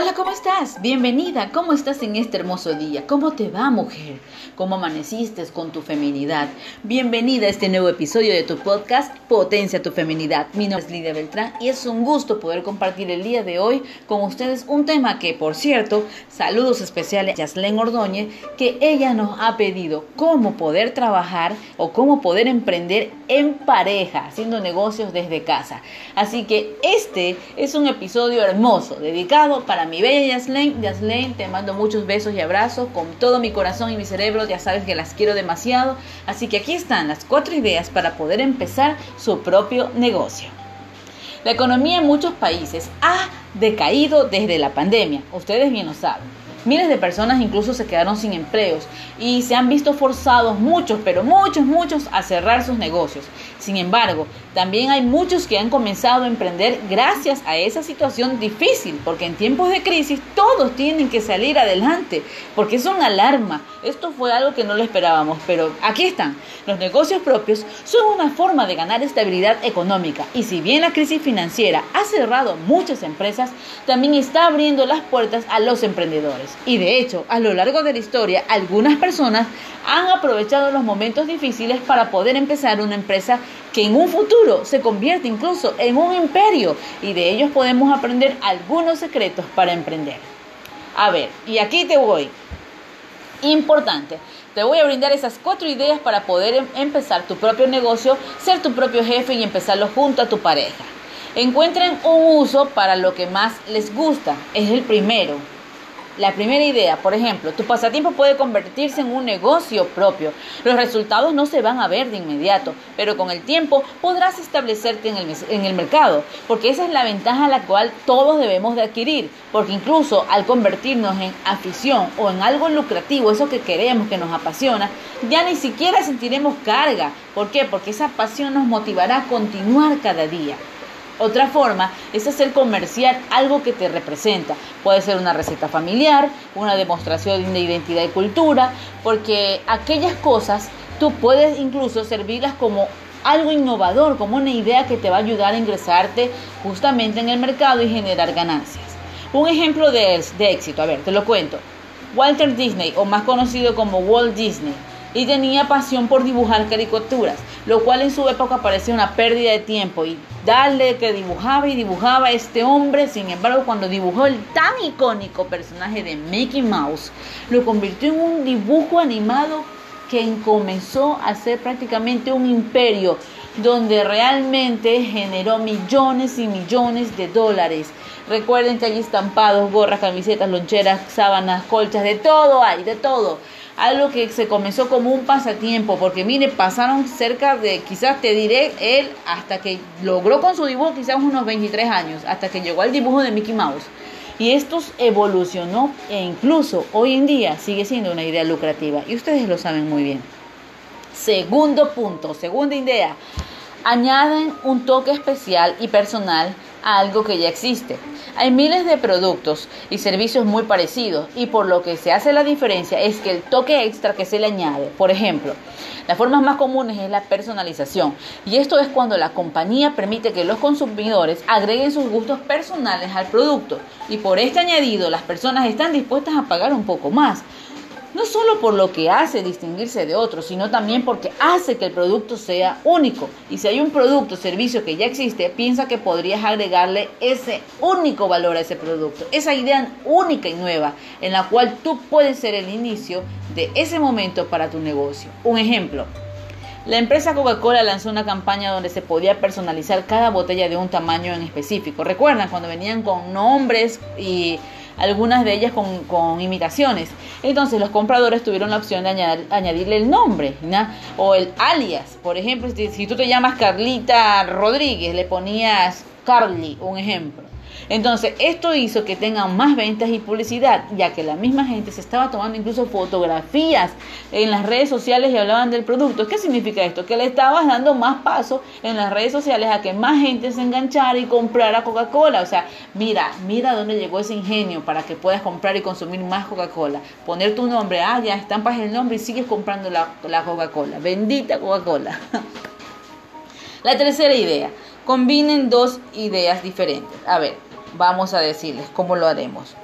Hola, ¿cómo estás? Bienvenida. ¿Cómo estás en este hermoso día? ¿Cómo te va, mujer? ¿Cómo amaneciste con tu feminidad? Bienvenida a este nuevo episodio de tu podcast Potencia tu feminidad. Mi nombre es Lidia Beltrán y es un gusto poder compartir el día de hoy con ustedes un tema que, por cierto, saludos especiales a Yaslén Ordóñez, que ella nos ha pedido cómo poder trabajar o cómo poder emprender en pareja, haciendo negocios desde casa. Así que este es un episodio hermoso dedicado para mi bella Yaslen. Yaslen, te mando muchos besos y abrazos con todo mi corazón y mi cerebro. Ya sabes que las quiero demasiado. Así que aquí están las cuatro ideas para poder empezar su propio negocio. La economía en muchos países ha decaído desde la pandemia. Ustedes bien lo saben. Miles de personas incluso se quedaron sin empleos y se han visto forzados muchos, pero muchos, muchos a cerrar sus negocios. Sin embargo, también hay muchos que han comenzado a emprender gracias a esa situación difícil, porque en tiempos de crisis todos tienen que salir adelante, porque es una alarma. Esto fue algo que no lo esperábamos, pero aquí están. Los negocios propios son una forma de ganar estabilidad económica y si bien la crisis financiera ha cerrado muchas empresas, también está abriendo las puertas a los emprendedores. Y de hecho, a lo largo de la historia, algunas personas han aprovechado los momentos difíciles para poder empezar una empresa que en un futuro se convierte incluso en un imperio y de ellos podemos aprender algunos secretos para emprender. A ver, y aquí te voy. Importante, te voy a brindar esas cuatro ideas para poder em-, empezar tu propio negocio, ser tu propio jefe y empezarlo junto a tu pareja. Encuentren un uso para lo que más les gusta. Es el primero. La primera idea, por ejemplo, tu pasatiempo puede convertirse en un negocio propio. Los resultados no se van a ver de inmediato, pero con el tiempo podrás establecerte en el, en el mercado, porque esa es la ventaja a la cual todos debemos de adquirir, porque incluso al convertirnos en afición o en algo lucrativo, eso que queremos, que nos apasiona, ya ni siquiera sentiremos carga. ¿Por qué? Porque esa pasión nos motivará a continuar cada día. Otra forma es hacer comercial algo que te representa. Puede ser una receta familiar, una demostración de identidad y cultura, porque aquellas cosas tú puedes incluso servirlas como algo innovador, como una idea que te va a ayudar a ingresarte justamente en el mercado y generar ganancias. Un ejemplo de, de éxito, a ver, te lo cuento. Walter Disney, o más conocido como Walt Disney, y tenía pasión por dibujar caricaturas, lo cual en su época parecía una pérdida de tiempo y darle que dibujaba y dibujaba este hombre, sin embargo cuando dibujó el tan icónico personaje de Mickey Mouse, lo convirtió en un dibujo animado que comenzó a ser prácticamente un imperio donde realmente generó millones y millones de dólares. Recuerden que hay estampados, gorras, camisetas, loncheras, sábanas, colchas, de todo hay, de todo algo que se comenzó como un pasatiempo, porque mire, pasaron cerca de, quizás te diré, él hasta que logró con su dibujo quizás unos 23 años, hasta que llegó al dibujo de Mickey Mouse. Y esto evolucionó e incluso hoy en día sigue siendo una idea lucrativa y ustedes lo saben muy bien. Segundo punto, segunda idea, añaden un toque especial y personal algo que ya existe. Hay miles de productos y servicios muy parecidos y por lo que se hace la diferencia es que el toque extra que se le añade, por ejemplo, las formas más comunes es la personalización y esto es cuando la compañía permite que los consumidores agreguen sus gustos personales al producto y por este añadido las personas están dispuestas a pagar un poco más no solo por lo que hace distinguirse de otros, sino también porque hace que el producto sea único. Y si hay un producto o servicio que ya existe, piensa que podrías agregarle ese único valor a ese producto, esa idea única y nueva, en la cual tú puedes ser el inicio de ese momento para tu negocio. Un ejemplo. La empresa Coca-Cola lanzó una campaña donde se podía personalizar cada botella de un tamaño en específico. ¿Recuerdan cuando venían con nombres y algunas de ellas con, imitaciones. Entonces los compradores tuvieron la opción de añadirle el nombre o el alias. Por ejemplo, si, si tú te llamas Carlita Rodríguez, le ponías Carly, un ejemplo. Entonces, esto hizo que tengan más ventas y publicidad, ya que la misma gente se estaba tomando incluso fotografías en las redes sociales y hablaban del producto. ¿Qué significa esto? Que le estabas dando más paso en las redes sociales a que más gente se enganchara y comprara Coca-Cola. O sea, mira, mira dónde llegó ese ingenio para que puedas comprar y consumir más Coca-Cola. Poner tu nombre, ah, ya estampas el nombre y sigues comprando la, la Coca-Cola. Bendita Coca-Cola. la tercera idea, combinen dos ideas diferentes. A ver, vamos a decirles cómo lo haremos.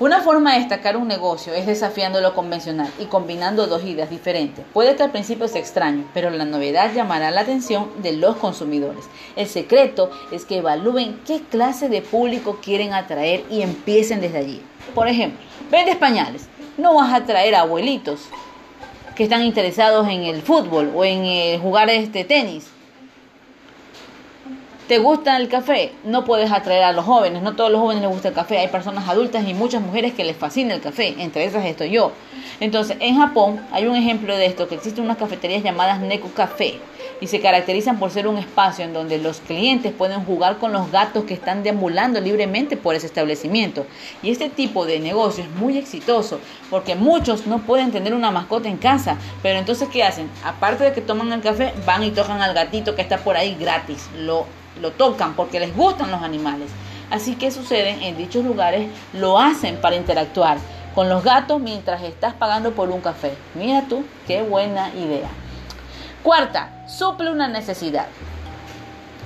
Una forma de destacar un negocio es desafiando lo convencional y combinando dos ideas diferentes. Puede que al principio sea extraño, pero la novedad llamará la atención de los consumidores. El secreto es que evalúen qué clase de público quieren atraer y empiecen desde allí. Por ejemplo, vendes pañales. No vas a atraer a abuelitos que están interesados en el fútbol o en eh, jugar este tenis ¿Te gusta el café? No puedes atraer a los jóvenes, no todos los jóvenes les gusta el café, hay personas adultas y muchas mujeres que les fascina el café, entre esas estoy yo. Entonces, en Japón hay un ejemplo de esto, que existen unas cafeterías llamadas Neko Café y se caracterizan por ser un espacio en donde los clientes pueden jugar con los gatos que están deambulando libremente por ese establecimiento. Y este tipo de negocio es muy exitoso porque muchos no pueden tener una mascota en casa, pero entonces ¿qué hacen? Aparte de que toman el café, van y tocan al gatito que está por ahí gratis. Lo lo tocan porque les gustan los animales. Así que sucede en dichos lugares, lo hacen para interactuar con los gatos mientras estás pagando por un café. Mira tú, qué buena idea. Cuarta, suple una necesidad.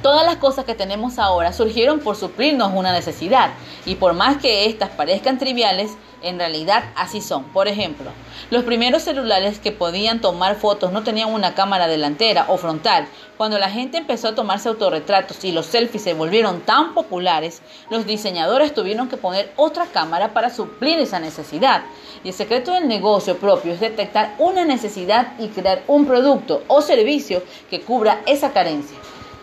Todas las cosas que tenemos ahora surgieron por suplirnos una necesidad y por más que éstas parezcan triviales, en realidad así son. Por ejemplo, los primeros celulares que podían tomar fotos no tenían una cámara delantera o frontal. Cuando la gente empezó a tomarse autorretratos y los selfies se volvieron tan populares, los diseñadores tuvieron que poner otra cámara para suplir esa necesidad. Y el secreto del negocio propio es detectar una necesidad y crear un producto o servicio que cubra esa carencia.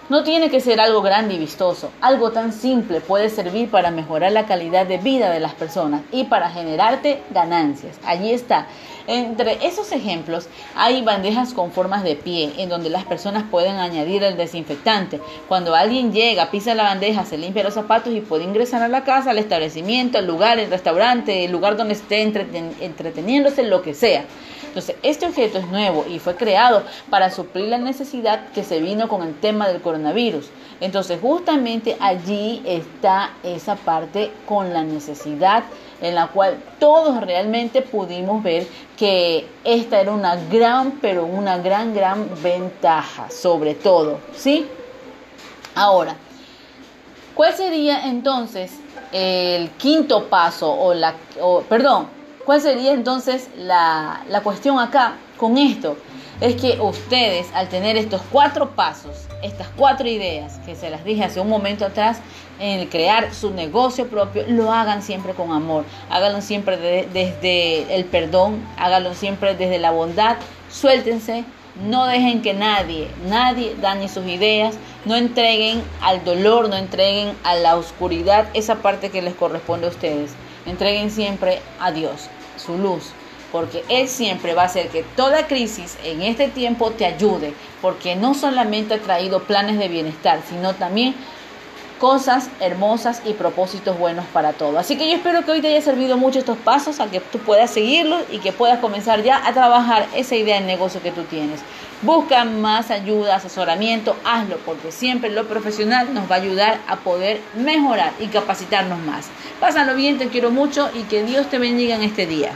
No tiene que ser algo grande y vistoso. Algo tan simple puede servir para mejorar la calidad de vida de las personas y para generarte ganancias. Allí está. Entre esos ejemplos hay bandejas con formas de pie en donde las personas pueden añadir el desinfectante. Cuando alguien llega, pisa la bandeja, se limpia los zapatos y puede ingresar a la casa, al establecimiento, al lugar, el restaurante, el lugar donde esté entreteniéndose, lo que sea. Entonces, este objeto es nuevo y fue creado para suplir la necesidad que se vino con el tema del coronavirus. Entonces, justamente allí está esa parte con la necesidad en la cual todos realmente pudimos ver que esta era una gran, pero una gran, gran ventaja, sobre todo, ¿sí? Ahora, ¿cuál sería entonces el quinto paso o la, o, perdón, ¿Cuál sería entonces la, cuestión acá con esto? Es que ustedes al tener estos cuatro pasos, estas cuatro ideas que se las dije hace un momento atrás, en el crear su negocio propio, lo hagan siempre con amor, háganlo siempre desde el perdón, háganlo siempre desde la bondad, suéltense, no dejen que nadie, nadie dañe sus ideas, no entreguen al dolor, no entreguen a la oscuridad esa parte que les corresponde a ustedes, entreguen siempre a Dios su luz, porque Él siempre va a hacer que toda crisis en este tiempo te ayude, porque no solamente ha traído planes de bienestar, sino también cosas hermosas y propósitos buenos para todo. Así que yo espero que hoy te haya servido mucho estos pasos, a que tú puedas seguirlos y que puedas comenzar ya a trabajar esa idea de negocio que tú tienes. Busca más ayuda, asesoramiento, hazlo, porque siempre lo profesional nos va a ayudar a poder mejorar y capacitarnos más. Pásalo bien, te quiero mucho y que Dios te bendiga en este día.